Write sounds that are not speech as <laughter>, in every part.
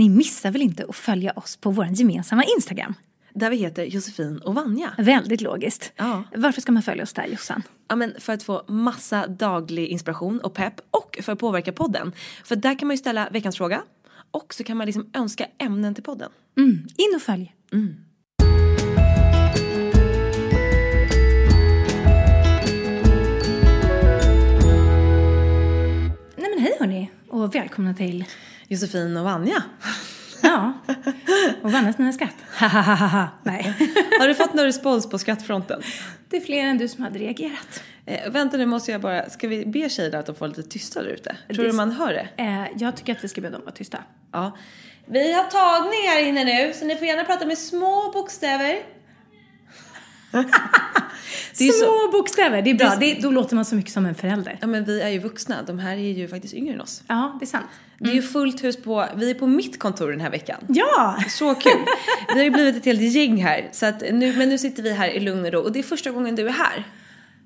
ni missar väl inte att följa oss på vår gemensamma Instagram? Där vi heter Josefin och Vanja. Väldigt logiskt. Ja. Varför ska man följa oss där Jossan? Ja, men för att få massa daglig inspiration och pepp och för att påverka podden. För där kan man ju ställa veckans fråga och så kan man liksom önska ämnen till podden. Mm. In och följ. Nej men hej hörni och välkomna till Josefin och Vanja. Ja, och Vannes nya skratt. <laughs> Nej, Har du fått någon respons på skattfronten? det är fler än du som hade reagerat. Eh, vänta nu måste jag bara, ska vi be tjejerna att de får lite tysta där ute? Tror Det- du man hör det? Eh, jag tycker att vi ska be dem vara tysta. Ja. Vi har tagning här inne nu så ni får gärna prata med små bokstäver. <laughs> Små så, bokstäver, det är bra. Det är- Det, då låter man så mycket som en förälder. ja men vi är ju vuxna, de här är ju faktiskt yngre än oss. Ja, det är sant. Det är ju fullt hus på, vi är på mitt kontor den här veckan. Ja! Så kul! Vi har ju blivit ett helt gäng här. Så att nu, men nu sitter vi här i lugn och ro och det är första gången du är här.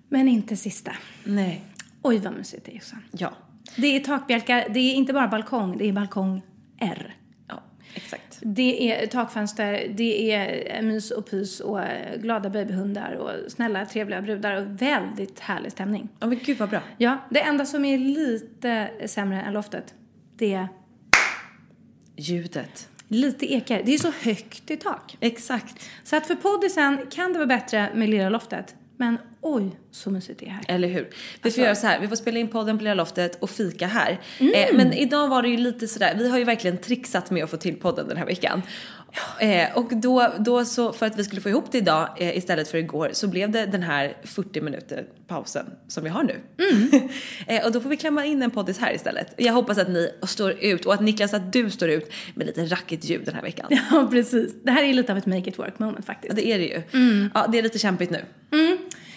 Men inte sista. Nej. Oj vad mysigt det är Jossan. Ja. Det är takbjälkar, det är inte bara balkong, det är balkong R. Ja, exakt. Det är takfönster, det är mys och pys och eh, glada babyhundar och snälla trevliga brudar och väldigt härlig stämning. Ja men gud vad bra. Ja, det enda som är lite sämre än loftet, det är Ljudet. lite ekar. Det är så högt i tak. Exakt. Så att för poddisen kan det vara bättre med lilla loftet. Men oj, så mysigt det är här. Eller hur? Vi får Alltså- göra så här, vi får spela in podden på Lilla Loftet och fika här. Mm. Eh, men idag var det ju lite sådär, vi har ju verkligen trixat med att få till podden den här veckan. Eh, och då, då så, för att vi skulle få ihop det idag eh, istället för igår, så blev det den här 40 minuter pausen som vi har nu. Mm. <laughs> eh, och då får vi klämma in en poddis här istället. Jag hoppas att ni står ut och att Niklas, att du står ut med lite rackigt ljud den här veckan. <laughs> Ja, precis. Det här är lite av ett make it work moment faktiskt. Ja, det är det ju. Mm. Ja, det är lite kämpigt nu.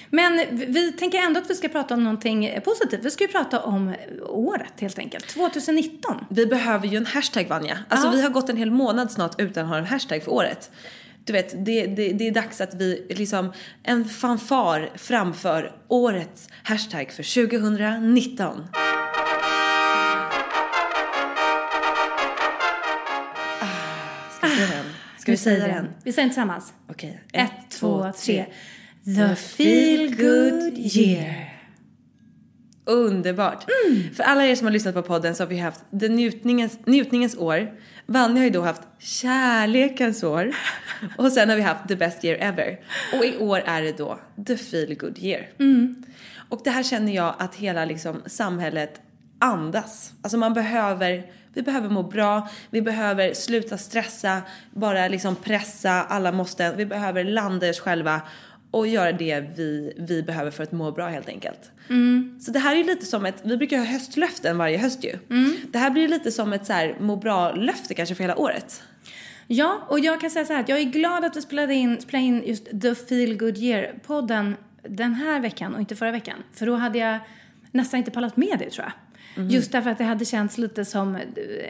Men vi- tänker ändå att vi ska prata om någonting positivt. Vi ska ju prata om året helt enkelt. 2019. Vi behöver ju en hashtag Vanja. Alltså Ja. vi har gått en hel månad snart utan att ha en hashtag för året. Du vet, det, det, det är dags att vi liksom, en fanfar framför årets hashtag för 2019. Ah, Ska vi säga den? Ska vi säga den? Vi säger den tillsammans. Okej. Ett, två, tre. The feel good year. Underbart. För alla er som har lyssnat på podden så har vi haft det njutningens, njutningens år. Vanja har ju då haft kärlekens år. <laughs> Och sen har vi haft the best year ever. Och i år är det då the feel good year. Och det här känner jag att hela liksom samhället andas. Alltså man behöver, vi behöver må bra, vi behöver sluta stressa, bara liksom pressa, alla måste, vi behöver landa oss själva och göra det vi, vi behöver för att må bra helt enkelt. Så det här är lite som ett, vi brukar ha höstlöften varje höst ju. Det här blir lite som ett så här må bra-löfte kanske för hela året. Ja, och jag kan säga så här att jag är glad att vi spelade in, spelade in just The Feel Good Year-podden den här veckan och inte förra veckan. För då hade jag nästan inte pallat med det tror jag. Just därför att det hade känts lite som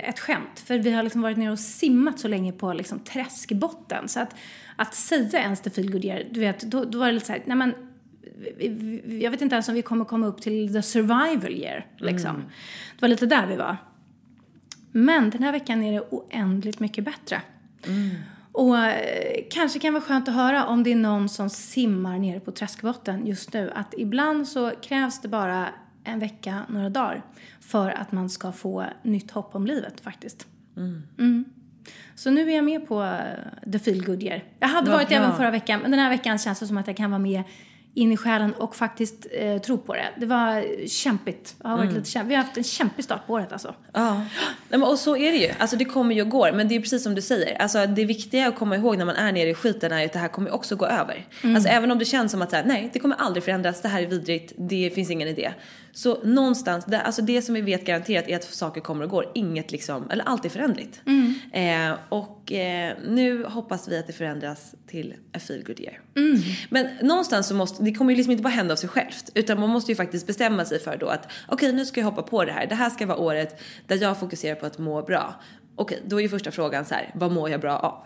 ett skämt. För vi har liksom varit nere och simmat så länge på liksom träskbotten. Så att, att säga ens The Feel Good Year, du vet, då, då var det lite så här, nej men jag vet inte ens om vi kommer komma upp till the survival year. Liksom. Det var lite där vi var. Men den här veckan är det oändligt mycket bättre. Och eh, kanske kan vara skönt att höra om det är någon som simmar nere på träskbotten just nu. Att ibland så krävs det bara en vecka, några dagar för att man ska få nytt hopp om livet faktiskt. Mm. Så nu är jag med på eh, the feel good year. Jag hade Vad varit bra. även förra veckan, men den här veckan känns det som att jag kan vara med in i själen och faktiskt eh, tro på det. Det var kämpigt. Det har varit lite kämp- Vi har haft en kämpig start på året alltså. Ja, och så är det ju. Alltså det kommer ju och går. Men det är precis som du säger. Alltså det viktiga att komma ihåg när man är nere i skiten är ju att det här kommer också gå över. Alltså även om det känns som att så här, nej, det kommer aldrig förändras, det här är vidrigt, det finns ingen idé. Så någonstans, det, alltså det som vi vet garanterat är att saker kommer och går. Inget liksom, eller allt är förändligt. Eh, och eh, nu hoppas vi att det förändras till a feel good year. Men någonstans så måste, det kommer ju liksom inte bara hända av sig självt. Utan man måste ju faktiskt bestämma sig för då att okej nu ska jag hoppa på det här. Det här ska vara året där jag fokuserar på att må bra. Okej, då är ju första frågan så här, vad mår jag bra av?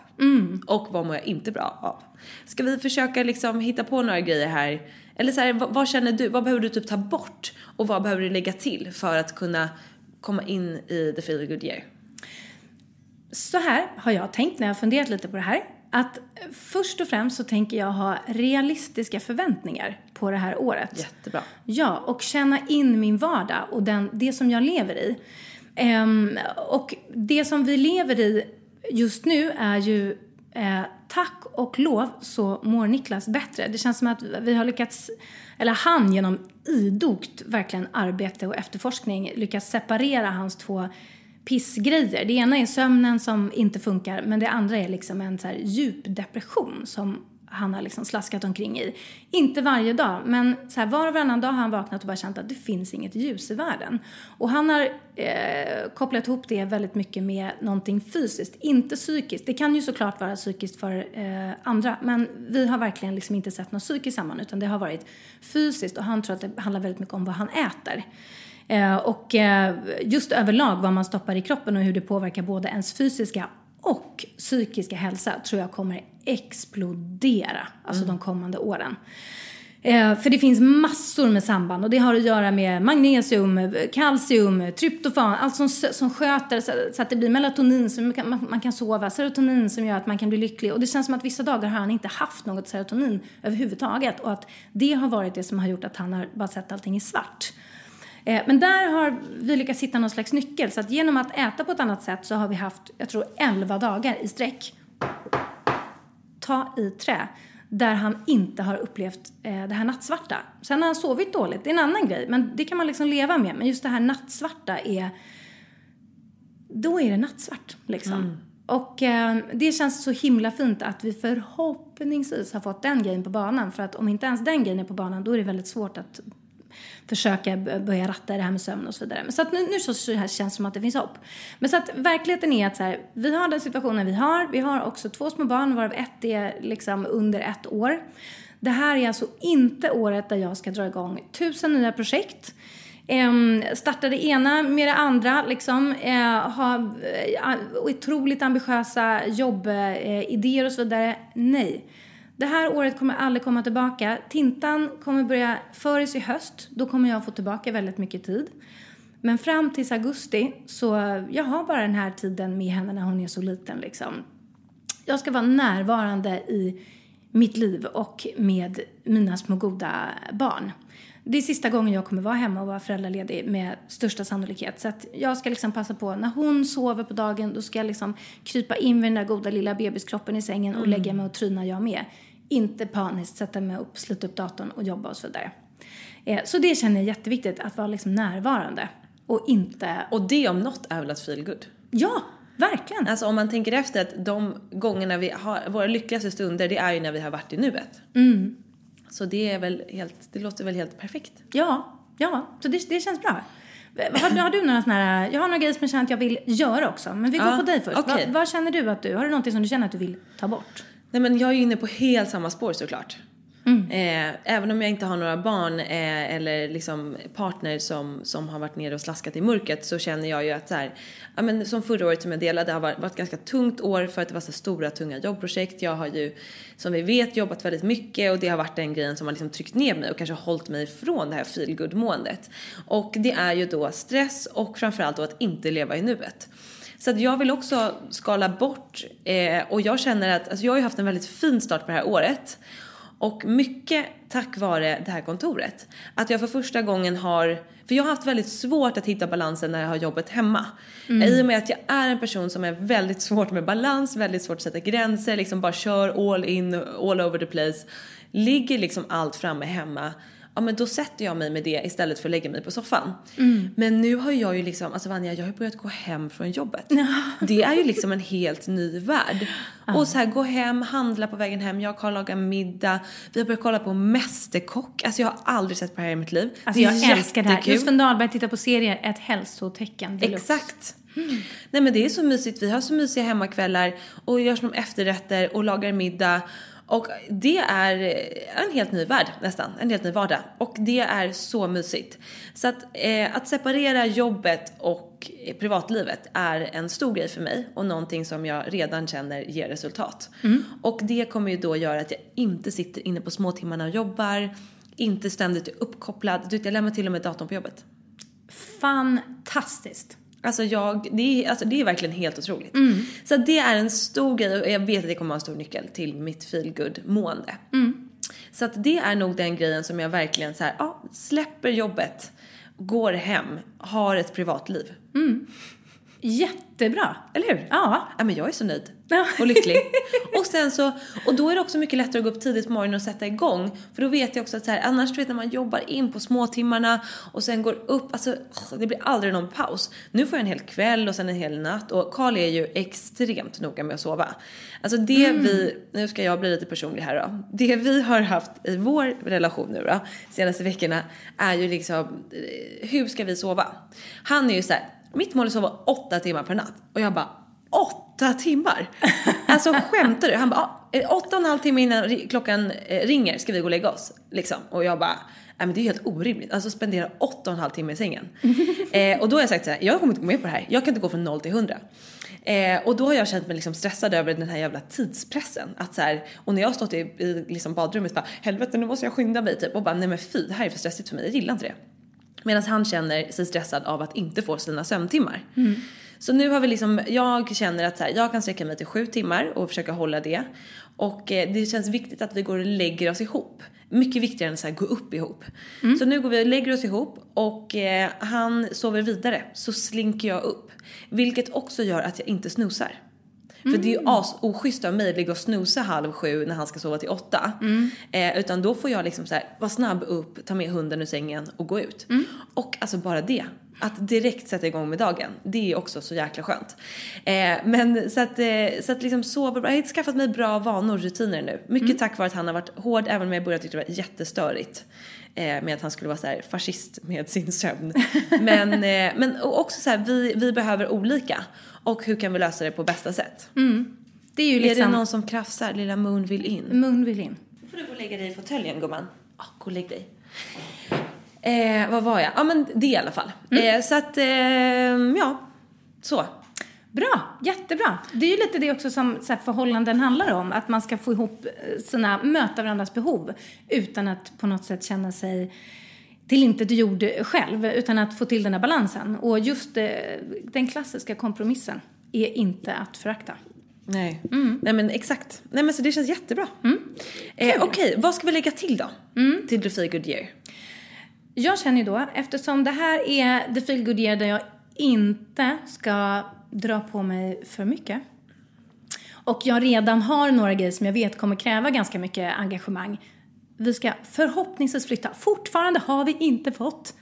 Och vad mår jag inte bra av? Ska vi försöka liksom hitta på några grejer här? Eller så här, vad, vad känner du? Vad behöver du typ ta bort? Och vad behöver du lägga till för att kunna komma in i the feel good year? Så här har jag tänkt när jag funderat lite på det här. Att först och främst så tänker jag ha realistiska förväntningar på det här året. Jättebra. Ja, och känna in min vardag och den, det som jag lever i. Ehm, och det som vi lever i just nu är ju eh, tack och lov så mår Niklas bättre. Det känns som att vi har lyckats, eller han genom idogt verkligen arbete och efterforskning lyckats separera hans två pissgrejer. Det ena är sömnen som inte funkar men det andra är liksom en så här djup depression som han har liksom slaskat omkring i. Inte varje dag, men så här var och varannan dag har han vaknat och bara känt att det finns inget ljus i världen. Och han har eh, kopplat ihop det väldigt mycket med någonting fysiskt, inte psykiskt. Det kan ju såklart vara psykiskt för eh, andra, men vi har verkligen liksom inte sett något psykiskt samman utan det har varit fysiskt och han tror att det handlar väldigt mycket om vad han äter. Eh, och eh, just överlag vad man stoppar i kroppen och hur det påverkar både ens fysiska och psykiska hälsa tror jag kommer explodera alltså de kommande åren. Eh, för det finns massor med samband och det har att göra med magnesium, kalcium, tryptofan, allt som, som sköter så, så att det blir melatonin som man kan, man, man kan sova, serotonin som gör att man kan bli lycklig. Och det känns som att vissa dagar har han inte haft något serotonin överhuvudtaget och att det har varit det som har gjort att han har bara sett allting i svart. Eh, Men där har vi lyckats hitta någon slags nyckel. Så att genom att äta på ett annat sätt så har vi haft, jag tror, 11 dagar i sträck. Ta i trä. Där han inte har upplevt eh, det här nattsvarta. Sen har han sovit dåligt, det är en annan grej. Men det kan man liksom leva med. Men just det här nattsvarta är... Då är det nattsvart liksom. Och eh, det känns så himla fint att vi förhoppningsvis har fått den grejen på banan. För att om inte ens den grejen är på banan då är det väldigt svårt att försöka börja ratta det här med sömn och så vidare. Men så att nu, nu så, så här känns det som att det finns hopp. Men så att verkligheten är att så här, vi har den situationen vi har. Vi har också två små barn varav ett är liksom under ett år. Det här är alltså inte året där jag ska dra igång tusen nya projekt. Starta det ena med det andra, liksom. Eh, ha eh, otroligt ambitiösa jobbidéer eh, och så vidare. Nej. Det här året kommer aldrig komma tillbaka. Tintan kommer börja föris i höst. Då kommer jag få tillbaka väldigt mycket tid. Men fram tills augusti så jag har bara den här tiden med henne när hon är så liten liksom. Jag ska vara närvarande i mitt liv och med mina små goda barn. Det är sista gången jag kommer vara hemma och vara föräldraledig med största sannolikhet. Så att jag ska liksom passa på, när hon sover på dagen, då ska jag liksom krypa in vid den där goda lilla bebiskroppen i sängen och lägga mig och tryna jag med. Inte paniskt sätta mig upp, slita upp datorn och jobba och så vidare. Eh, Så det känner jag är jätteviktigt, att vara liksom närvarande. Och inte... Och det om något är väl att feel good? Ja, verkligen! Alltså om man tänker efter att de gångerna vi har, våra lyckligaste stunder det är ju när vi har varit i nuet. Så det är väl helt, det låter väl helt perfekt. Ja, ja, så det, det känns bra. Har, har du några såna här, jag har några grejer som jag känner att jag vill göra också. Men vi går Ja, på dig först. Vad, vad känner du att du, har du någonting som du känner att du vill ta bort? Nej men jag är inne på helt samma spår såklart. Eh, även om jag inte har några barn eh, eller liksom partner som, som har varit nere och slaskat i mörkret så känner jag ju att så här, ja men som förra året som jag delade, det har varit, varit ganska tungt år för att det var så stora tunga jobbprojekt. Jag har ju som vi vet jobbat väldigt mycket och det har varit den grejen som har liksom tryckt ner mig och kanske hållit mig ifrån det här feelgood måendet. Och det är ju då stress och framförallt då att inte leva i nuet. Så att jag vill också skala bort eh, och jag känner att, alltså jag har ju haft en väldigt fin start på det här året. Och mycket tack vare det här kontoret. Att jag för första gången har, för jag har haft väldigt svårt att hitta balansen när jag har jobbat hemma. Mm. I och med att jag är en person som är väldigt svårt med balans, väldigt svårt att sätta gränser, liksom bara kör all in, all over the place. Ligger liksom allt framme hemma ja men då sätter jag mig med det istället för att lägga mig på soffan. Mm. Men nu har jag ju liksom, alltså Vanja jag har börjat gå hem från jobbet. det är ju liksom en helt ny värld. Uh. Och så här gå hem, handla på vägen hem, jag kan laga middag, vi har börjat kolla på Mästerkock. Alltså jag har aldrig sett på det här i mitt liv. Alltså jag jättekul. älskar det här. Sven Dahlberg tittar på serier, ett hälsotecken deluxe. Exakt. Mm. Nej men det är så mysigt, vi har så mysiga hemmakvällar och gör som efterrätter och lagar middag och det är en helt ny värld nästan, en helt ny vardag. Och det är så mysigt. Så att, eh, att separera jobbet och privatlivet är en stor grej för mig och någonting som jag redan känner ger resultat. Mm. Och det kommer ju då göra att jag inte sitter inne på småtimmarna och jobbar, inte ständigt är uppkopplad. Du vet, jag lämnar till och med datorn på jobbet. Fantastiskt. Alltså, jag, det, är, alltså det är verkligen helt otroligt. Mm. Så det är en stor grej och jag vet att det kommer vara en stor nyckel till mitt feelgood mående. Mm. Så att det är nog den grejen som jag verkligen så här, ja, släpper jobbet, går hem, har ett privatliv. Mm. Jättebra! Eller hur? Ja. ja men jag är så nöjd och lycklig. <laughs> och sen så, och då är det också mycket lättare att gå upp tidigt på morgonen och sätta igång. För då vet jag också att så här, annars du vet när man jobbar in på småtimmarna och sen går upp, alltså det blir aldrig någon paus. Nu får jag en hel kväll och sen en hel natt och Karl är ju extremt noga med att sova. Alltså det mm. vi, nu ska jag bli lite personlig här då. Det vi har haft i vår relation nu då, senaste veckorna är ju liksom, eh, hur ska vi sova? Han är ju så här, mitt mål är att sova åtta timmar per natt. Och jag bara, åtta timmar? Alltså skämtar du? Han bara, ah, åtta och en halv timme innan klockan eh, ringer ska vi gå och lägga oss. Liksom. Och jag bara, nej men det är helt orimligt. Alltså spendera åtta och en halv timme i sängen. <laughs> eh, och då har jag sagt så här, jag kommer inte gå med på det här. Jag kan inte gå från noll till hundra. Eh, och då har jag känt mig liksom stressad över den här jävla tidspressen. Att så här, och när jag har stått i, i liksom badrummet bara helvete nu måste jag skynda mig typ och bara nej men fy det här är för stressigt för mig, jag gillar inte det. Medan han känner sig stressad av att inte få sina sömntimmar. Mm. Så nu har vi liksom, jag känner att så här, jag kan sträcka mig till sju timmar och försöka hålla det. Och eh, det känns viktigt att vi går och lägger oss ihop. Mycket viktigare än att gå upp ihop. Mm. Så nu går vi och lägger oss ihop och eh, han sover vidare. Så slinker jag upp. Vilket också gör att jag inte snosar. Mm. För det är ju mm. as oschysst av mig att ligga och snusa halv sju när han ska sova till åtta. Mm. Eh, utan då får jag liksom så här, vara snabb upp, ta med hunden ur sängen och gå ut. Mm. Och alltså bara det. Att direkt sätta igång med dagen, det är också så jäkla skönt. Eh, men så att, eh, så att liksom sova bra, jag har skaffat mig bra vanor och rutiner nu. Mycket mm. tack vare att han har varit hård, även om jag började tycka det var jättestörigt. Eh, med att han skulle vara så här fascist med sin sömn. <laughs> men, eh, men också så här, vi, vi behöver olika. Och hur kan vi lösa det på bästa sätt? Mm. Det är ju liksom... Är det liksom- någon som krafsar? Lilla Moon vill in. Moon vill in. Då får du gå och lägga dig i fåtöljen gumman. Ja, gå och lägg dig. Eh, vad var jag? Ja men det i alla fall. Mm. Eh, så att, eh, ja. Så. Bra, jättebra. Det är ju lite det också som så här, förhållanden handlar om. Att man ska få ihop eh, sina, möta varandras behov utan att på något sätt känna sig till inte gjord själv, utan att få till den här balansen. Och just eh, den klassiska kompromissen är inte att förakta. Nej. Mm. Nej men exakt. Nej men så det känns jättebra. Mm. Eh, Okej, okay. vad ska vi lägga till då? Mm. Till The Feel Good Year? Jag känner ju då, eftersom det här är The Feel Good Year där jag inte ska dra på mig för mycket och jag redan har några grejer som jag vet kommer kräva ganska mycket engagemang vi ska förhoppningsvis flytta. Fortfarande har vi inte fått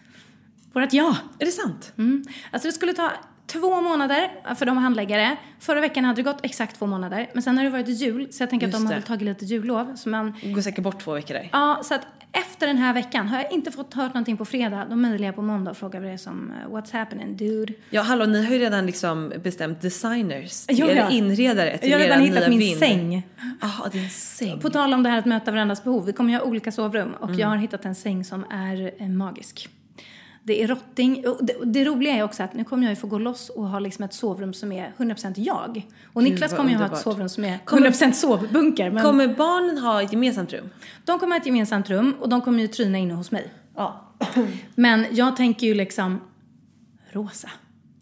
vårt ja. Är det sant? Mm. Alltså det skulle ta två månader för de handläggare. Förra veckan hade det gått exakt två månader. Men sen har det varit jul, så jag tänker Just att de har väl tagit lite jullov. Så man... Går säkert bort två veckor där. Ja, så att Efter den här veckan, har jag inte fått hört någonting på fredag, då mejlar jag på måndag och frågar vad det är som, eh, what's happening dude? Ja, hallå, ni har ju redan liksom bestämt designers, Ja, eller ja. inredare till Jag har redan hittat min vind. säng. Jaha, din säng. På tal om det här att möta varandras behov, vi kommer ju ha olika sovrum och Mm. jag har hittat en säng som är eh, magisk. Det är rotting. Det, det roliga är också att nu kommer jag ju få gå loss och ha liksom ett sovrum som är 100% jag. Och Niklas kommer ju ha ett sovrum som är Kommer- 100% sovbunker. Men Kommer barnen ha ett gemensamt rum? de kommer ha ett gemensamt rum och de kommer ju tryna inne hos mig. Ja. Men jag tänker ju liksom rosa.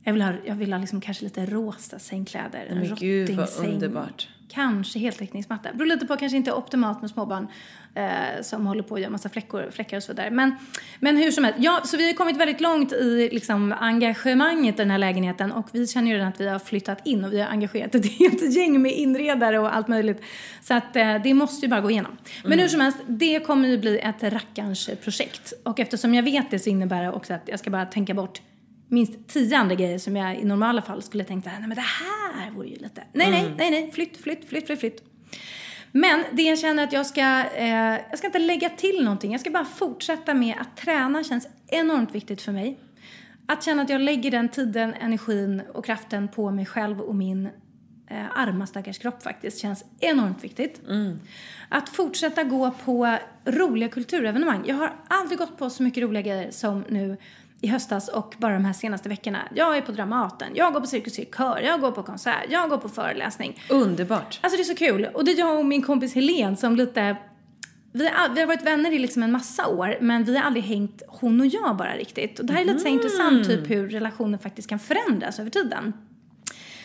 Jag vill ha, jag vill ha liksom kanske lite rosa sängkläder. En men gud, vad underbart. Kanske heltäckningsmatta. Beror lite på, kanske inte optimalt med småbarn eh, som håller på att göra massa fläckor, fläckar och så vidare. Men, men hur som helst. Ja, så vi har kommit väldigt långt i liksom, engagemanget i den här lägenheten och vi känner ju redan att vi har flyttat in och vi har engagerat ett <laughs> helt gäng med inredare och allt möjligt. Så att eh, det måste ju bara gå igenom. Men hur som helst, det kommer ju bli ett rackarns projekt. Och eftersom jag vet det så innebär det också att jag ska bara tänka bort minst tio andra grejer som jag i normala fall skulle tänkt nej men det här vore ju lite, nej nej nej nej, flytt, flytt, flytt, flytt, flytt. Men det jag känner att jag ska, eh, jag ska inte lägga till någonting, jag ska bara fortsätta med att träna känns enormt viktigt för mig. Att känna att jag lägger den tiden, energin och kraften på mig själv och min eh, arma stackars kropp faktiskt känns enormt viktigt. Att fortsätta gå på roliga kulturevenemang. Jag har aldrig gått på så mycket roliga grejer som nu i höstas och bara de här senaste veckorna. Jag är på Dramaten, jag går på Cirkus Cirkör, jag går på konsert, jag går på föreläsning. Underbart. Alltså det är så kul. Och det är jag och min kompis Helen som lite... Vi har, vi har varit vänner i liksom en massa år men vi har aldrig hängt hon och jag bara riktigt. Och det här är lite här intressant typ hur relationer faktiskt kan förändras över tiden.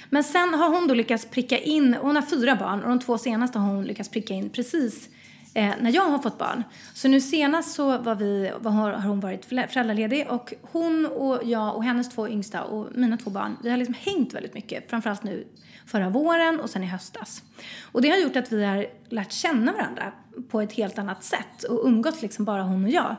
Men sen har hon då lyckats pricka in, hon har fyra barn och de två senaste har hon lyckats pricka in precis eh, när jag har fått barn. Så nu senast så var vi, var, har har hon varit föräldraledig och hon och jag och hennes två yngsta och mina två barn, vi har liksom hängt väldigt mycket. Framförallt nu förra våren och sen i höstas. Och det har gjort att vi har lärt känna varandra på ett helt annat sätt och umgåtts liksom bara hon och jag.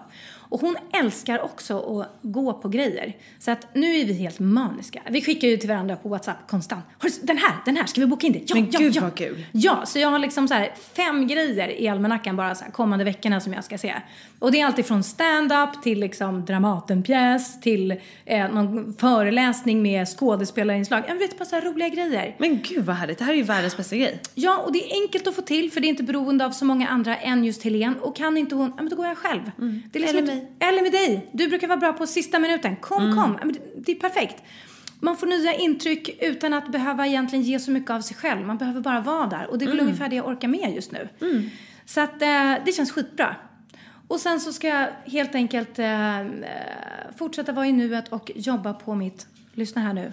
Och hon älskar också att gå på grejer. Så att nu är vi helt maniska. Vi skickar ju till varandra på WhatsApp konstant. "Har du- Den här, den här, ska vi boka in det? Ja, Men ja, gud, ja. vad kul. Ja, så jag har liksom så fem grejer i almanackan bara så kommande veckorna som jag ska se. Och det är alltid från stand-up till liksom Dramatenpjäs till eh, någon föreläsning med skådespelarinslag. Jag vet bara så roliga grejer. Men gud vad härligt, det här är ju världens bästa grej. Ja, och det är enkelt att få till för det är inte beroende av så många andra än just Helen. Och kan inte hon, ja men då går jag själv. Det är liksom Eller inte- Eller med dig. Du brukar vara bra på sista minuten. Kom, kom. Ja, men det, är perfekt. Man får nya intryck utan att behöva egentligen ge så mycket av sig själv. Man behöver bara vara där. Och det är väl ungefär det jag orkar med just nu. Så att eh, det känns skitbra. Och sen så ska jag helt enkelt eh, eh, fortsätta vara i nuet och jobba på mitt, lyssna här nu,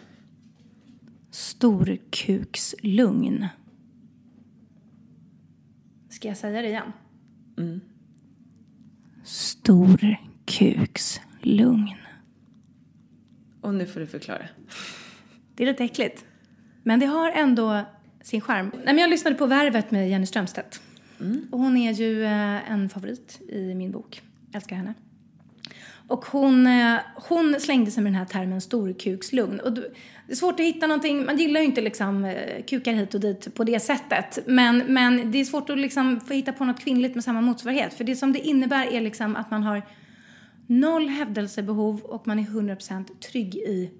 storkukslugn. Ska jag säga det igen? Storkukslugn. Och nu får du förklara. Det är lite äckligt. Men det har ändå sin charm. Nej, men jag lyssnade på Värvet med Jenny Strömstedt. Och hon är ju eh, en favorit i min bok. Älskar henne. Och hon, eh, hon slängde sig med den här termen storkukslugn. Och det är svårt att hitta någonting, man gillar ju inte liksom eh, kukar hit och dit på det sättet. Men, men det är svårt att liksom få hitta på något kvinnligt med samma motsvarighet. För det som det innebär är liksom att man har noll hävdelsebehov och man är 100% trygg i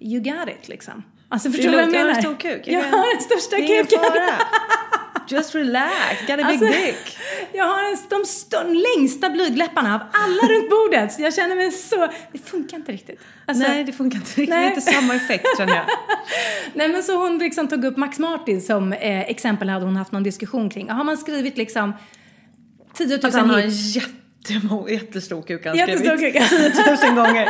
you got it liksom. Alltså förstår du vad jag lugnt, jag har menar? en stor kuk. Jag har den största Det är ingen kuken. fara. Just relax, got a big Alltså, dick. <laughs> Jag har en, de st- längsta blygdläpparna av alla runt bordet. Så jag känner mig så... Det funkar inte riktigt. Alltså, Nej, det funkar inte riktigt. Det Nej. är inte samma effekt känner jag. <laughs> Nej men så hon liksom tog upp Max Martin som eh, exempel hade hon haft någon diskussion kring. Har man skrivit liksom 10 000 Att han har en hits. Jättestor kuk han Jättestor skrivit kuk. <laughs> 10 000 gånger.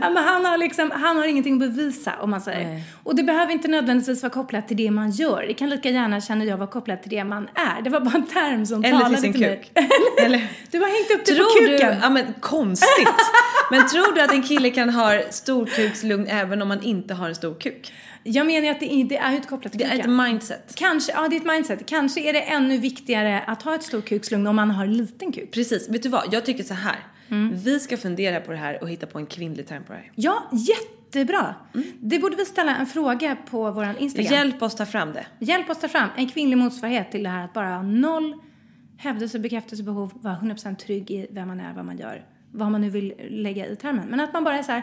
Ja, men han, har liksom, han har ingenting att bevisa om man säger. Nej. Och det behöver inte nödvändigtvis vara kopplat till det man gör. Det kan lika gärna känner jag vara kopplat till det man är. Det var bara en term som Eller till talade till mig. kuk. <laughs> Eller, Du har hängt upp det på tror du, kuken. ja men konstigt. Men tror du att en kille kan ha storkukslugn även om man inte har en stor kuk? Jag menar att det, är- det är ju inte kopplat till Det är ett mindset. Kanske, ja det är ett mindset. Kanske är det ännu viktigare att ha ett stort kukslugn om man har liten kuk. Precis, vet du vad? Jag tycker så här. Mm. Vi ska fundera på det här och hitta på en kvinnlig term på det här. Ja, jättebra. Det borde vi ställa en fråga på våran Instagram. Hjälp oss ta fram det. Hjälp oss ta fram en kvinnlig motsvarighet till det här att bara ha noll hävdelse, bekräftelsebehov, vara 100% trygg i vem man är, vad man gör, vad man nu vill lägga i termen. Men att man bara är så här,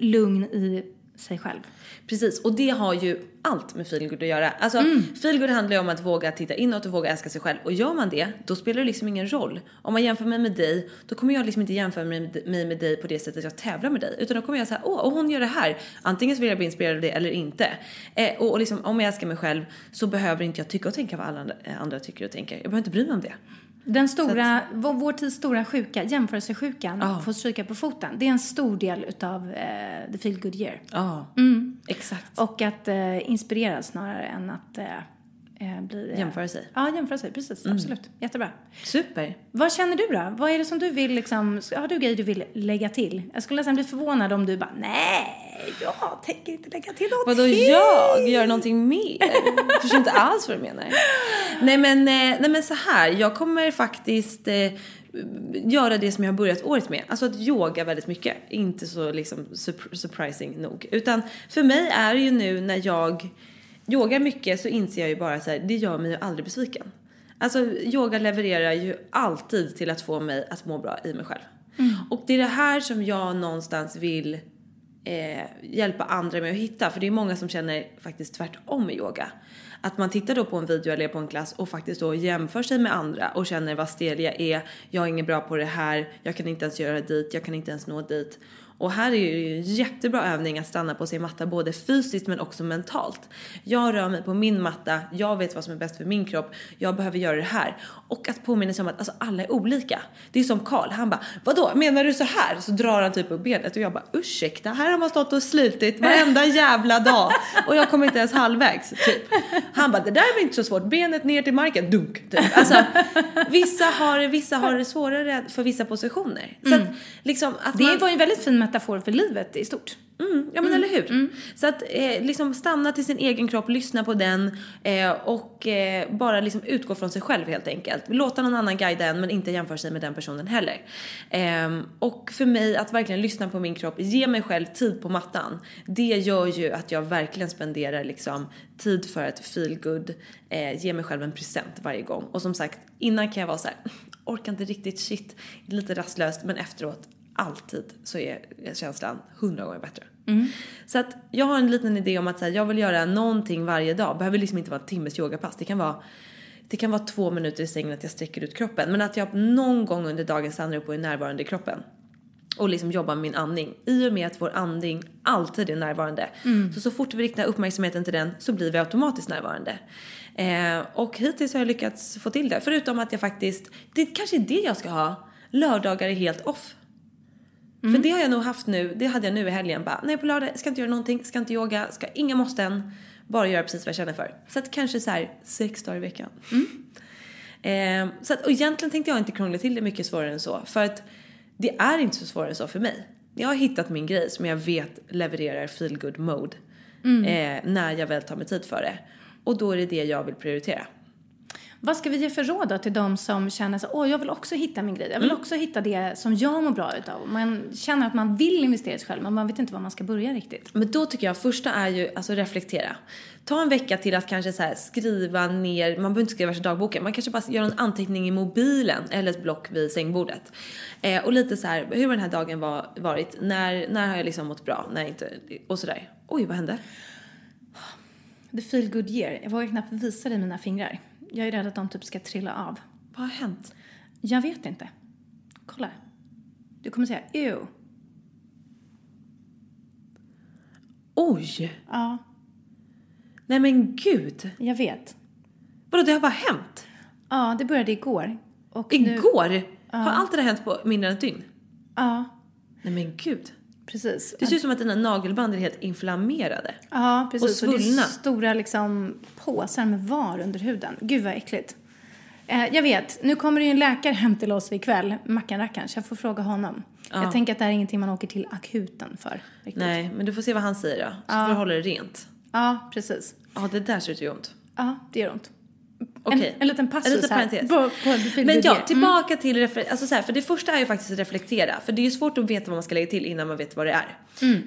lugn i sig själv. Precis, och det har ju allt med feelgood att göra. Alltså Mm. feelgood handlar ju om att våga titta inåt och våga älska sig själv. Och gör man det, då spelar det liksom ingen roll. Om man jämför mig med dig, då kommer jag liksom inte jämföra mig med, mig med dig på det sättet jag tävlar med dig. Utan då kommer jag säga, åh, och hon gör det här. Antingen så vill jag bli inspirerad av det eller inte. Eh, och och liksom, om jag älskar mig själv så behöver inte jag tycka och tänka vad alla andra, eh, tycker och tänker. Jag behöver inte bry mig om det. Den stora, vår, vår tids stora sjuka, jämförelsesjukan, Ja. får stryka på foten. Det är en stor del utav eh, the feel good year. Ja, exakt. Och att eh, inspireras snarare än att eh, eh, bli... Eh, Jämföra sig. Ja, jämföra sig. Precis, absolut. Jättebra. Super. Vad känner du då? Vad är det som du vill liksom, har du grejer du vill lägga till? Jag skulle nästan bli förvånad om du bara, nej, jag tänker inte lägga till någonting. Vadå jag? Gör någonting mer? Jag förstår inte alls vad du menar. <laughs> Nej men, eh, nej men så här, jag kommer faktiskt eh, göra det som jag har börjat året med. Alltså att yoga väldigt mycket. Inte så liksom surp- surprising nog. Utan för mig är det ju nu när jag yogar mycket så inser jag ju bara så här, det gör mig ju aldrig besviken. Alltså yoga levererar ju alltid till att få mig att må bra i mig själv. Och det är det här som jag någonstans vill eh, hjälpa andra med att hitta. För det är många som känner faktiskt tvärtom med yoga. Att man tittar då på en video eller på en klass och faktiskt då jämför sig med andra och känner vad stel jag är, jag är ingen bra på det här, jag kan inte ens göra dit, jag kan inte ens nå dit. Och här är ju en jättebra övning att stanna på sin matta både fysiskt men också mentalt. Jag rör mig på min matta, jag vet vad som är bäst för min kropp, jag behöver göra det här. Och att påminna sig om att alltså, alla är olika. Det är som Karl, han bara vadå menar du så här? Så drar han typ upp benet och jag bara ursäkta, här har man stått och slitit varenda jävla dag och jag kommer inte ens halvvägs typ. Han bara det där är inte så svårt, benet ner till marken, dunk. Typ. Alltså, vissa, har, vissa har det svårare för vissa positioner. Så att, liksom, att Det man, var ju en väldigt fin metafor för livet i stort. Mm, ja men eller hur. Så att eh, liksom stanna till sin egen kropp, lyssna på den eh, och eh, bara liksom utgå från sig själv helt enkelt. Låta någon annan guida en men inte jämföra sig med den personen heller. Ehm, och för mig att verkligen lyssna på min kropp, ge mig själv tid på mattan. Det gör ju att jag verkligen spenderar liksom tid för att feel good, eh, ge mig själv en present varje gång. Och som sagt, innan kan jag vara så här, <laughs> orkar inte riktigt, shit, lite rastlöst men efteråt alltid så är känslan hundra gånger bättre. Så att jag har en liten idé om att så här, jag vill göra någonting varje dag. behöver liksom inte vara en timmes yogapass. Det kan vara det kan vara två minuter i sängen att jag sträcker ut kroppen. Men att jag någon gång under dagen stannar upp och är närvarande i kroppen. Och liksom jobbar med min andning. I och med att vår andning alltid är närvarande. Så så fort vi riktar uppmärksamheten till den så blir vi automatiskt närvarande. Eh, och hittills har jag lyckats få till det. Förutom att jag faktiskt, det kanske är det jag ska ha. Lördagar är helt off. För det har jag nog haft nu, det hade jag nu i helgen bara, nej på lördag ska inte göra någonting, ska inte yoga, ska inga måsten, bara göra precis vad jag känner för. Så att kanske så här sex dagar i veckan. Eh, så att, och egentligen tänkte jag inte krångla till det mycket svårare än så, för att det är inte så svårare än så för mig. Jag har hittat min grej som jag vet levererar feel good mode eh, när jag väl tar mig tid för det. Och då är det det jag vill prioritera. Vad ska vi ge för råd då till de som känner så åh jag vill också hitta min grej, jag vill också hitta det som jag mår bra utav. Man känner att man vill investera i sig själv men man vet inte var man ska börja riktigt. Men då tycker jag första är ju alltså reflektera. Ta en vecka till att kanske så skriva ner, man behöver inte skriva värsta dagboken, man kanske bara gör en anteckning i mobilen eller ett block vid sängbordet. Eh, och lite så här, hur har den här dagen var, varit? När, när har jag liksom mått bra? När inte? Och sådär. Oj, vad hände? The feel good year, jag vågar knappt visa dig mina fingrar. Jag är rädd att de typ ska trilla av. Vad har hänt? Jag vet inte. Kolla. Du kommer säga ew. Oj! Ja, Nej men gud! jag vet. Vadå, det har bara hänt? Ja, det började igår. Och nu- Igår? Har allt det där hänt på mindre än ett dygn? Ja, Nej men gud. Precis. Det ser ut som att dina nagelband är helt inflammerade. Ja, precis. Och Och svullna. stora liksom påsar med var under huden. Gud vad äckligt. Eh, jag vet, nu kommer det ju en läkare hem till oss ikväll, Mackan-rackaren, så jag får fråga honom. Jag tänker att det här är ingenting man åker till akuten för. Riktigt. Nej, men du får se vad han säger då. Så får du hålla det rent. Ja, precis. Ja, det där ser ut göra ont. Ja, det gör ont. Okej. En, en liten passus En liten här. På, på Men ja, Year. tillbaka till refle- alltså så här, för det första är ju faktiskt att reflektera. För det är ju svårt att veta vad man ska lägga till innan man vet vad det är.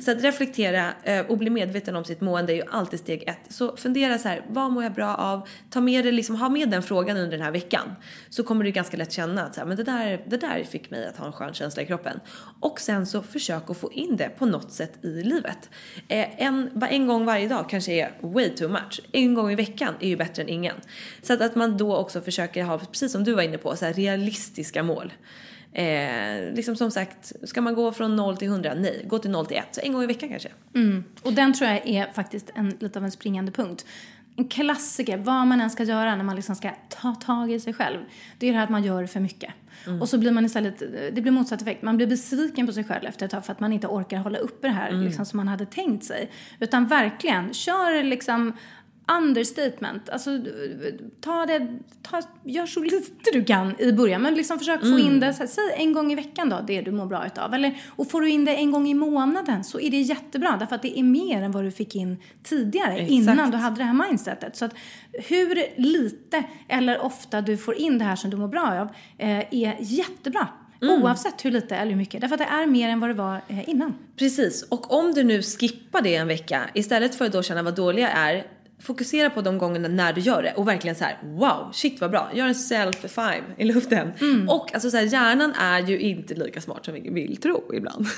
Så att reflektera eh, och bli medveten om sitt mående är ju alltid steg ett. Så fundera så här, vad mår jag bra av? Ta med det, liksom, ha med den frågan under den här veckan. Så kommer du ganska lätt känna att så här, men det, där, det där fick mig att ha en skön känsla i kroppen. Och sen så försök att få in det på något sätt i livet. Eh, en, en gång varje dag kanske är way too much. En gång i veckan är ju bättre än ingen. Så att, att man då också försöker ha, precis som du var inne på, så här realistiska mål. Eh, liksom som sagt, ska man gå från 0 till 100? Nej, gå till 0 till 1. Så en gång i veckan kanske. Och den tror jag är faktiskt en, lite av en springande punkt. En klassiker, vad man än ska göra när man liksom ska ta tag i sig själv, det är det här att man gör för mycket. Och så blir man istället, det blir motsatt effekt, man blir besviken på sig själv efter ett tag för att man inte orkar hålla uppe det här liksom, som man hade tänkt sig. Utan verkligen, kör liksom understatement. Alltså, ta det, ta, gör så lite du kan i början. Men liksom försök få in det, så här, säg en gång i veckan då, det du mår bra utav. Eller, och får du in det en gång i månaden så är det jättebra. Därför att det är mer än vad du fick in tidigare, Exakt. innan du hade det här mindsetet. Så att hur lite eller ofta du får in det här som du mår bra av eh, är jättebra. Oavsett hur lite eller hur mycket. Därför att det är mer än vad det var eh, innan. Precis, och om du nu skippar det en vecka, istället för att då känna vad dålig jag är, fokusera på de gångerna när du gör det och verkligen så här: wow, shit vad bra, gör en self five i luften. Och alltså så här, hjärnan är ju inte lika smart som vi vill tro ibland. <laughs>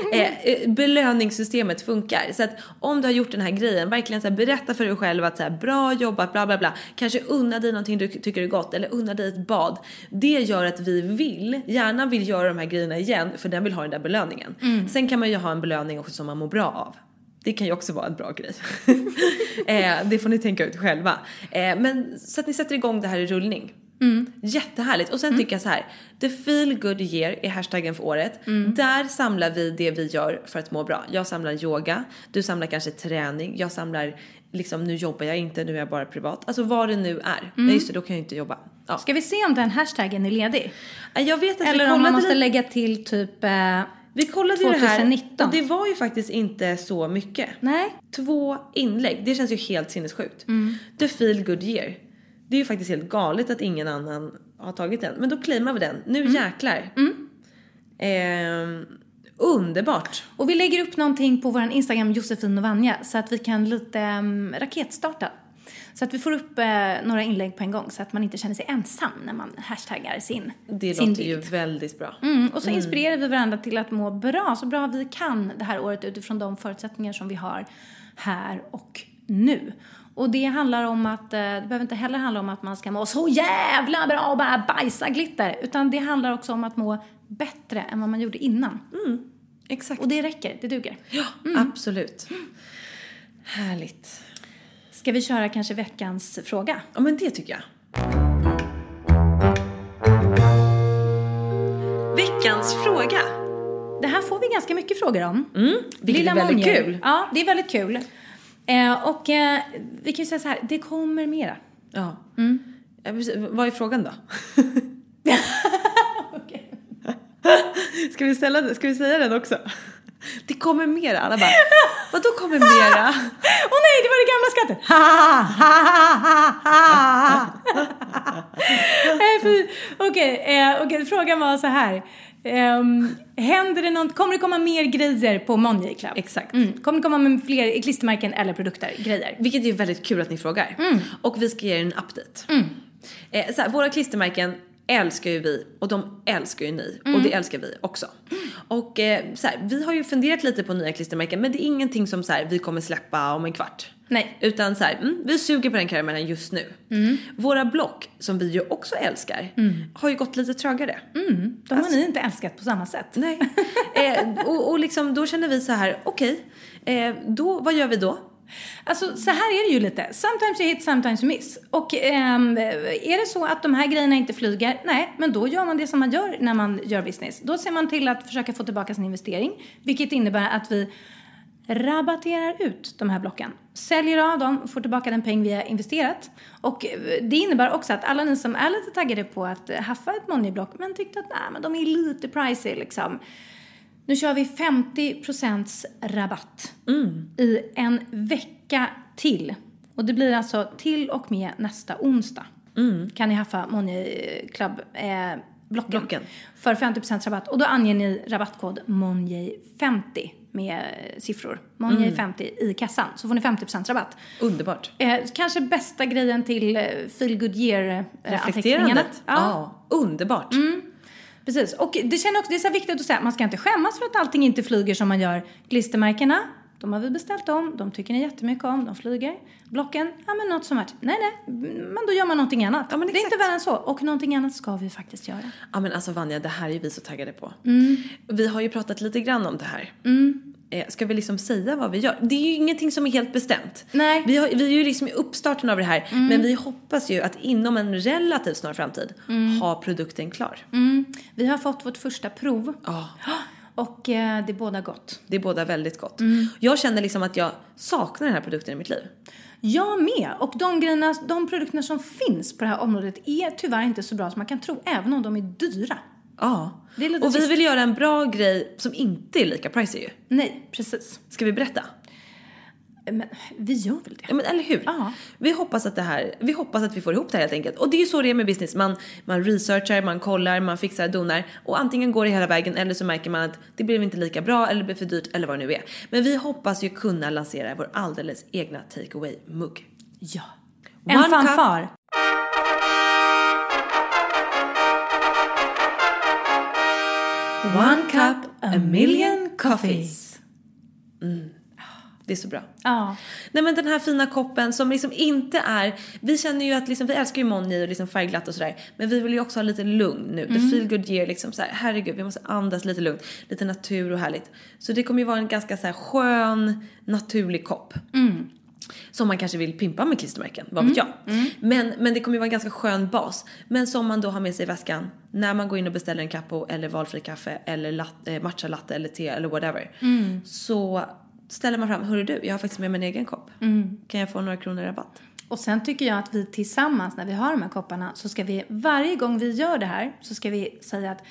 <laughs> eh, eh, belöningssystemet funkar. Så att om du har gjort den här grejen, verkligen så här, berätta för dig själv att så här, bra jobbat, bla bla bla. Kanske unna dig någonting du tycker är gott eller unna dig ett bad. Det gör att vi vill, hjärnan vill göra de här grejerna igen för den vill ha den där belöningen. Sen kan man ju ha en belöning också som man mår bra av. Det kan ju också vara en bra grej. <laughs> eh, det får ni tänka ut själva. Eh, men så att ni sätter igång det här i rullning. Jättehärligt. Och sen tycker jag så här. The feel good year är hashtaggen för året. Där samlar vi det vi gör för att må bra. Jag samlar yoga, du samlar kanske träning, jag samlar liksom nu jobbar jag inte, nu är jag bara privat. Alltså vad det nu är. Nej just det, då kan jag inte jobba. Ja. Ska vi se om den hashtaggen är ledig? Jag vet att vi Eller om man måste lägga till typ... Eh, Vi kollade ju det här 2019. och det var ju faktiskt inte så mycket. nej. Två inlägg, det känns ju helt sinnessjukt. The feel good year. Det är ju faktiskt helt galet att ingen annan har tagit den. Men då claimar vi den. Nu jäklar. Ehm, underbart. Och vi lägger upp någonting på vår Instagram Josefin och Vanja så att vi kan lite um, raketstarta. Så att vi får upp eh, några inlägg på en gång så att man inte känner sig ensam när man hashtaggar sin, Det sin låter ju bild. väldigt bra. Mm, och så inspirerar vi varandra till att må bra, så bra vi kan det här året utifrån de förutsättningar som vi har här och nu. Och det handlar om att, eh, det behöver inte heller handla om att man ska må så jävla bra och bara bajsa glitter. Utan det handlar också om att må bättre än vad man gjorde innan. Exakt. Och det räcker, det duger. Ja, absolut. Härligt. Ska vi köra kanske veckans fråga? Ja men det tycker jag. Veckans fråga. Det här får vi ganska mycket frågor om. vilket är väldigt Monjer. kul. Ja, det är väldigt kul. Eh, och eh, vi kan ju säga så här, det kommer mera. Ja. Mm. Ja, precis. Vad är frågan då? <laughs> <laughs> ska, vi ställa, ska vi säga den också? Det kommer mera. Alla bara, vadå kommer mera? <laughs> Åh nej, det var det gamla skrattet! Okej, eh, okej, frågan var så här. Ehm, händer det något, kommer det komma mer grejer på Monday Club? Exakt. Mm. Kommer det komma med fler klistermärken eller produkter, grejer? Vilket är väldigt kul att ni frågar. Och vi ska ge er en update. Eh, så här, våra klistermärken älskar ju vi och de älskar ju ni och det älskar vi också. Och eh, så här, vi har ju funderat lite på nya klistermärken men det är ingenting som så här, vi kommer släppa om en kvart. Nej. Utan så här, mm, vi suger på den karamellen just nu. Våra block, som vi ju också älskar, har ju gått lite trögare. De har ni inte älskat på samma sätt. Nej. <laughs> eh, och, och liksom då känner vi så här, okej, eh, då, vad gör vi då? Alltså så här är det ju lite. Sometimes you hit, sometimes you miss. Och ehm, är det så att de här grejerna inte flyger, nej, men då gör man det som man gör när man gör business. Då ser man till att försöka få tillbaka sin investering, vilket innebär att vi rabatterar ut de här blocken. Säljer av dem, får tillbaka den peng vi har investerat. Och eh, det innebär också att alla ni som är lite taggade på att eh, haffa ett moneyblock men tyckte att nej, men de är lite pricey liksom. Nu kör vi 50% rabatt i en vecka till. Och det blir alltså till och med nästa onsdag. Kan ni haffa Money Club eh, blocken, Blocken. för 50% rabatt. Och då anger ni rabattkod MONJEY50 med eh, siffror. MONJEY50 i kassan. Så får ni 50% rabatt. Underbart. Eh, kanske bästa grejen till eh, Feel Good Year-anteckningarna. Reflekterandet. Ja. underbart. Precis. Och det känner också, det är så viktigt att säga, man ska inte skämmas för att allting inte flyger som man gör. Klistermärkena, de har vi beställt om, de tycker ni jättemycket om, de flyger. Blocken, ja men något som är, nej nej, men då gör man någonting annat. Ja, det är inte värre än så. Och någonting annat ska vi faktiskt göra. Ja men alltså Vanja, det här är vi så taggade på. Mm. Vi har ju pratat lite grann om det här. Eh, ska vi liksom säga vad vi gör? Det är ju ingenting som är helt bestämt. Nej. Mm. Vi, har, vi är ju liksom i uppstarten av det här. Men vi hoppas ju att inom en relativt snar framtid ha produkten klar. Mm. Vi har fått vårt första prov. Ja. Och eh, det båda gott. Det är båda väldigt gott. Mm. Jag känner liksom att jag saknar den här produkten i mitt liv. Jag med. Och de, grejerna, de produkterna som finns på det här området är tyvärr inte så bra som man kan tro, även om de är dyra. Ja. Och vi vill göra en bra grej som inte är lika pricey ju. Nej, precis. Ska vi berätta? Men vi gör väl det? Ja men eller hur? Ja. Vi hoppas att det här, vi hoppas att vi får ihop det här helt enkelt. Och det är ju så det är med business. Man, man researchar, man kollar, man fixar, donar. Och antingen går det hela vägen eller så märker man att det blev inte lika bra eller blev för dyrt eller vad det nu är. Men vi hoppas ju kunna lansera vår alldeles egna takeaway mugg. Ja. En One cup. One cup, a million coffees. Mm. Det är så bra. Ja. Nej men den här fina koppen som liksom inte är, vi känner ju att liksom, vi älskar ju Money och liksom färgglatt och sådär. Men vi vill ju också ha lite lugn nu. The feel good year liksom så här, herregud vi måste andas lite lugnt. Lite natur och härligt. Så det kommer ju vara en ganska så här skön, naturlig kopp. Som man kanske vill pimpa med klistermärken, vad vet jag. Men, men det kommer ju vara en ganska skön bas. Men som man då har med sig i väskan när man går in och beställer en cappo eller valfri kaffe eller lat, eh, matcha latte eller te eller whatever. Så ställer man fram, hörru du, jag har faktiskt med mig en egen kopp. Kan jag få några kronor rabatt? Och sen tycker jag att vi tillsammans när vi har de här kopparna så ska vi varje gång vi gör det här så ska vi säga att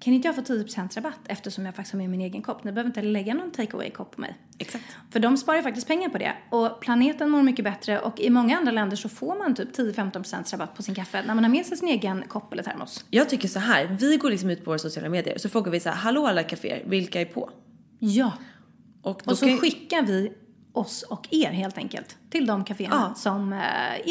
kan inte jag få 10% rabatt eftersom jag faktiskt har med min egen kopp? Ni behöver inte lägga någon take away kopp på mig. Exakt. För de sparar ju faktiskt pengar på det. Och planeten mår mycket bättre och i många andra länder så får man typ 10-15% rabatt på sin kaffe när man har med sig sin egen kopp eller termos. Jag tycker så här, vi går liksom ut på våra sociala medier så frågar vi så här, hallå alla kaféer, vilka är på? Ja. Och, Och så kan- skickar vi oss och er helt enkelt till de kaféerna Ja. som eh,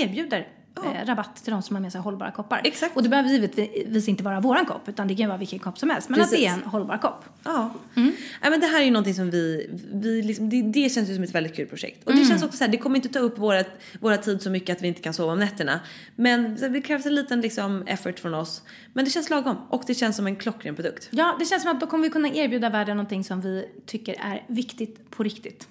erbjuder eh, rabatt till de som har med sig hållbara koppar. Exakt. Och det behöver givetvis inte vara våran kopp utan det kan vara vilken kopp som helst. Men att Precis. det är en hållbar kopp. Ja. Nej, men det här är ju någonting som vi, vi liksom, det, det känns ju som ett väldigt kul projekt. Och det känns också så här, det kommer inte ta upp våra, våra tid så mycket att vi inte kan sova om nätterna. Men det krävs en liten liksom effort från oss. Men det känns lagom och det känns som en klockren produkt. Ja, det känns som att då kommer vi kunna erbjuda världen någonting som vi tycker är viktigt på riktigt.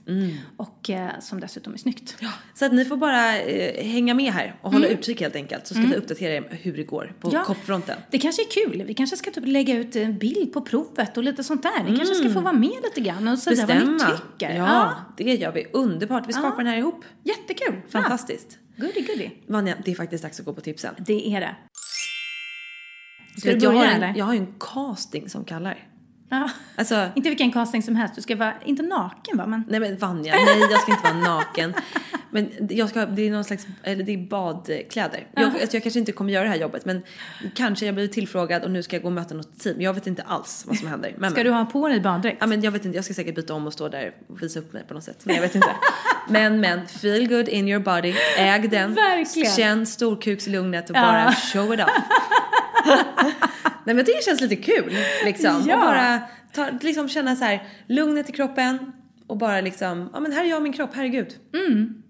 Och eh, som dessutom är snyggt. Så att ni får bara eh, hänga med här och hålla utkik helt enkelt. Så ska vi uppdatera er hur det går på Ja. koppfronten. Det kanske är kul. Vi kanske ska typ lägga ut en bild på provet och lite sånt där. Ni kanske ska få vara med lite grann och säga vad ni tycker. Ja, det gör vi. Underbart. Vi skapar den här ihop. Jättekul. Fantastiskt. Ja. Goody, goody. Vanja, det är faktiskt dags att gå på tipsen. Det är det. Ska Du du vet, jag, börja har en, jag har ju en casting som kallar. Ja. Alltså, Inte vilken casting som helst. Du ska vara, inte naken va? Men nej men Vanja, nej jag ska inte vara naken. Men jag ska, det är någon slags, eller det är badkläder. Jag, alltså, jag kanske inte kommer göra det här jobbet men kanske jag blir tillfrågad och nu ska jag gå och möta något team. Jag vet inte alls vad som händer. Men, ska du ha på dig baddräkt? Ja men jag vet inte, jag ska säkert byta om och stå där och visa upp mig på något sätt. Men jag vet inte. Men men, feel good in your body, äg den. Verkligen. Känn storkukslugnet och bara show it off. Nej men det känns lite kul liksom. Ja. Och bara ta, liksom känna så här lugnet i kroppen och bara liksom, ja men här är jag och min kropp, herregud.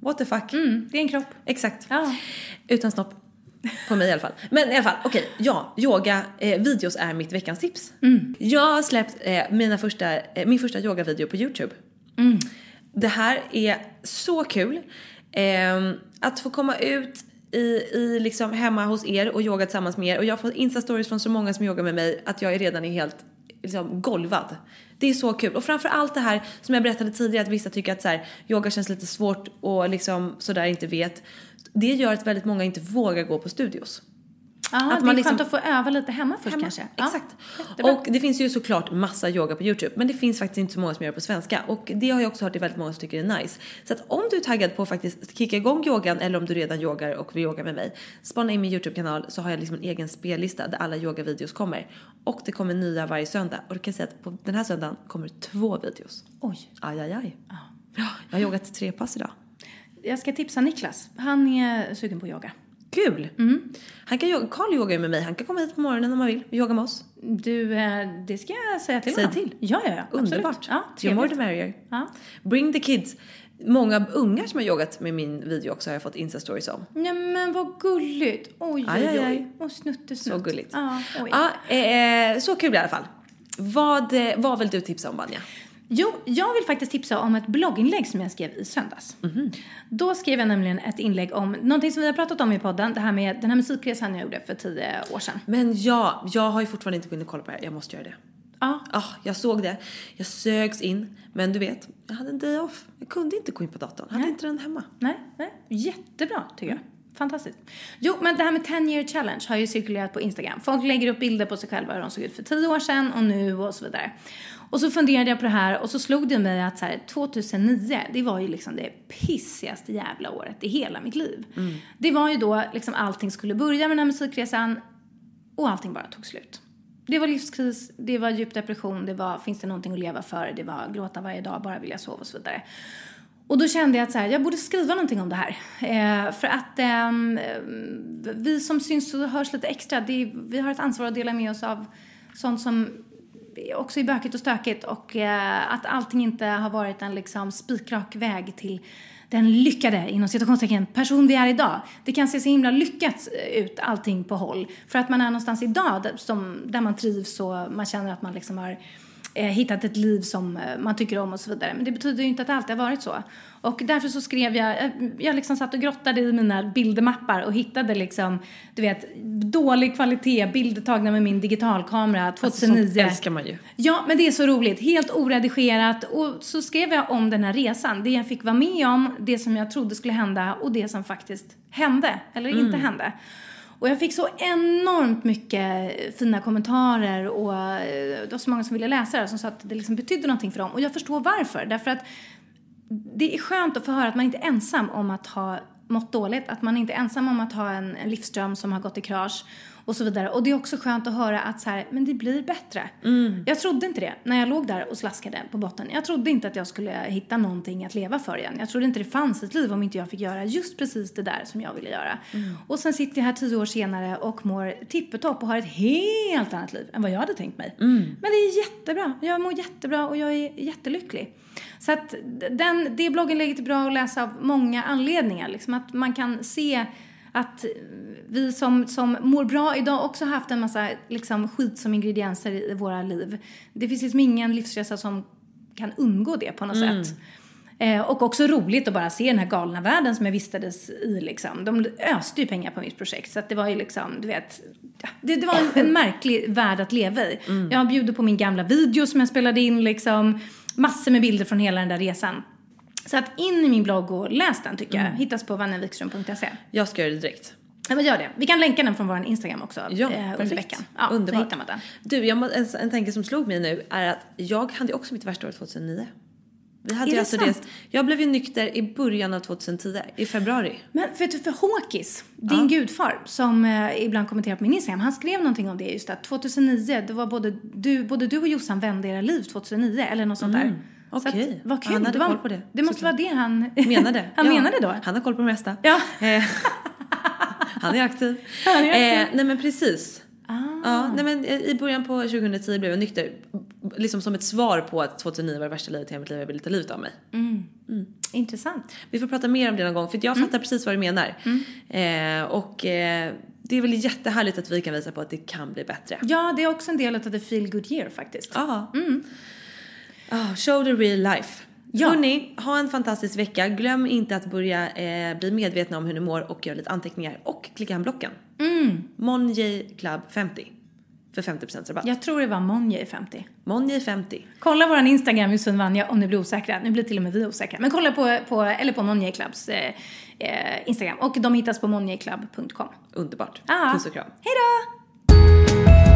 What the fuck. Mm, det är en kropp. Exakt. Ja. Utan snopp. På mig i alla fall. Men i alla fall, okej. ja, yoga eh, videos är mitt veckans tips. Jag har släppt eh, mina första, eh, min första yogavideo på YouTube. Det här är så kul. Eh, att få komma ut i, i liksom hemma hos er och yoga tillsammans med er. Och jag får instastories från så många som yogar med mig att jag är redan är helt liksom golvad. Det är så kul. Och framför allt det här som jag berättade tidigare att vissa tycker att så här, yoga känns lite svårt och liksom sådär inte vet. Det gör att väldigt många inte vågar gå på studios. Ja, Att det är man skönt liksom- att få öva lite hemma först Hemma. kanske. Exakt. jättebra. och det finns ju såklart massa yoga på YouTube men det finns faktiskt inte så många som gör det på svenska och det har jag också hört är väldigt många som tycker är nice. Så att om du är taggad på att faktiskt kicka igång yogan eller om du redan yogar och vill yoga med mig, spana in min YouTube-kanal så har jag liksom en egen spellista där alla yogavideos kommer. Och det kommer nya varje söndag och du kan säga att på den här söndagen kommer två videos. Oj. Aj, aj, aj. Ja, jag har yogat tre pass idag. Jag ska tipsa Niklas. Han är sugen på yoga. Kul! Mm. Han kan Carl yogar ju med mig, han kan komma hit på morgonen om han vill och yoga med oss. Du, eh, det ska jag säga till Säg honom. till. Ja, ja, ja. Underbart. Ja, Ju more the merrier. Ja. Bring the kids. Många ungar som har yogat med min video också har jag fått instastories om. Nej men vad gulligt. Oj, Aj, oj, oj. Och snuttesnutt. Så gulligt. Ja, oj. Ja, eh, så kul i alla fall. Vad, eh, vad vill du tipsa om Vanja? Jo, jag vill faktiskt tipsa om ett blogginlägg som jag skrev i söndags. Då skrev jag nämligen ett inlägg om någonting som vi har pratat om i podden, det här med den här musikresan jag gjorde för tio år sedan. Men ja, jag har ju fortfarande inte kunnat kolla på det här. Jag måste göra det. Ja, Ah, jag såg det. Jag sögs in. Men du vet, jag hade en day off. Jag kunde inte gå in på datorn. Jag hade Nej. inte den hemma. nej, nej. Jättebra tycker jag. Fantastiskt. Jo, men det här med 10 year challenge har ju cirkulerat på Instagram. Folk lägger upp bilder på sig själva hur de såg ut för tio år sedan och nu och så vidare. Och så funderade jag på det här och så slog det mig att så här, 2009, det var ju liksom det pissigaste jävla året i hela mitt liv. Det var ju då liksom allting skulle börja med den här musikresan och allting bara tog slut. Det var livskris, det var djup depression, det var finns det någonting att leva för, det var gråta varje dag, bara vilja sova och så vidare. Och då kände jag att så här, jag borde skriva någonting om det här. Eh, för att eh, vi som syns och hörs lite extra, är, vi har ett ansvar att dela med oss av sånt som också är bökigt och stökigt och eh, att allting inte har varit en liksom spikrak väg till den lyckade, inom citationstecken, person vi är idag. Det kan se så himla lyckat ut allting på håll. För att man är någonstans idag där, som, där man trivs och man känner att man liksom har eh, hittat ett liv som eh, man tycker om och så vidare. Men det betyder ju inte att det alltid har varit så. Och därför så skrev jag, eh, jag liksom satt och grottade i mina bildermappar och hittade liksom, du vet, dålig kvalitet, bilder tagna med min digitalkamera 2009. Alltså, sånt älskar man ju. Ja, men det är så roligt. Helt oredigerat. Och så skrev jag om den här resan. Det jag fick vara med om, det som jag trodde skulle hända och det som faktiskt hände, eller mm. inte hände. Och jag fick så enormt mycket fina kommentarer och eh, det var så många som ville läsa det som sa att det liksom betydde någonting för dem. Och jag förstår varför. Därför att det är skönt att få höra att man inte är ensam om att ha mått dåligt, att man inte är ensam om att ha en, en som har gått i krasch och så vidare. Och det är också skönt att höra att så här, men det blir bättre. Mm. Jag trodde inte det när jag låg där och slaskade på botten. Jag trodde inte att jag skulle hitta någonting att leva för igen. Jag trodde inte det fanns ett liv om inte jag fick göra just precis det där som jag ville göra. Mm. Och sen sitter jag här tio år senare och mår tippetopp och har ett helt annat liv än vad jag hade tänkt mig. Mm. Men det är jättebra. Jag mår jättebra och jag är jättelycklig. Så att den, det blogginlägget är bra att läsa av många anledningar. Liksom att man kan se att vi som, som mår bra idag också har haft en massa liksom, skit som ingredienser i, i våra liv. Det finns liksom ingen livsresa som kan undgå det på något mm. sätt. Eh, och också roligt att bara se den här galna världen som jag vistades i liksom. De öste ju pengar på mitt projekt så att det var ju liksom, du vet, det, det var en, en, märklig värld att leva i. Mm. Jag bjuder på min gamla video som jag spelade in liksom, massor med bilder från hela den där resan. Så att in i min blogg och läs den tycker jag. Mm. Hittas på vannevikström.se. Jag ska göra det direkt. Ja men gör det. Vi kan länka den från vår Instagram också ja, eh, under veckan. Ja, Underbart. Så hittar man den. Du, jag, en, en tanke som slog mig nu är att jag hade också mitt värsta år 2009. Vi hade är det alltså sant? Det, jag blev ju nykter i början av 2010, i februari. Men för, för Håkis, din ja. gudfar, som eh, ibland kommenterar på min Instagram, han skrev någonting om det just att 2009, det var både du, både du och Jossan vände era liv 2009, eller något sånt mm. där. Okej. Okay. Vad kul. Han hade det var, koll på det. Det måste vara det han <laughs> menade. <laughs> han ja. menade då. Han har koll på det mesta. Ja. <laughs> Eh, han är aktiv. Han är aktiv. Eh, nej men precis. Ah. Ja, nej men i början på 2010 blev jag nykter. Liksom som ett svar på att 2009 var det värsta livet i hela mitt liv. Jag ville ta livet av mig. Mm. Mm. Intressant. Vi får prata mer om det någon gång för jag fattar mm. precis vad du menar. Mm. Eh, och eh, det är väl jättehärligt att vi kan visa på att det kan bli bättre. Ja, det är också en del av the feel good year faktiskt. Ja. Oh, show the real life. Ja. Hörni, ha en fantastisk vecka. Glöm inte att börja eh, bli medvetna om hur ni mår och göra lite anteckningar. Och klicka hem blocken. Mm. Monjay Club 50. För 50% rabatt. Jag tror det var Monjay 50. Monjay 50. Kolla våran Instagram Josefin Vanja om ni blir osäkra. Nu blir till och med vi osäkra. Men kolla på, på, eller på Monjay Clubs eh, eh, Instagram. Och de hittas på monjayclub.com. Underbart. Ah. Puss och kram. Hej då!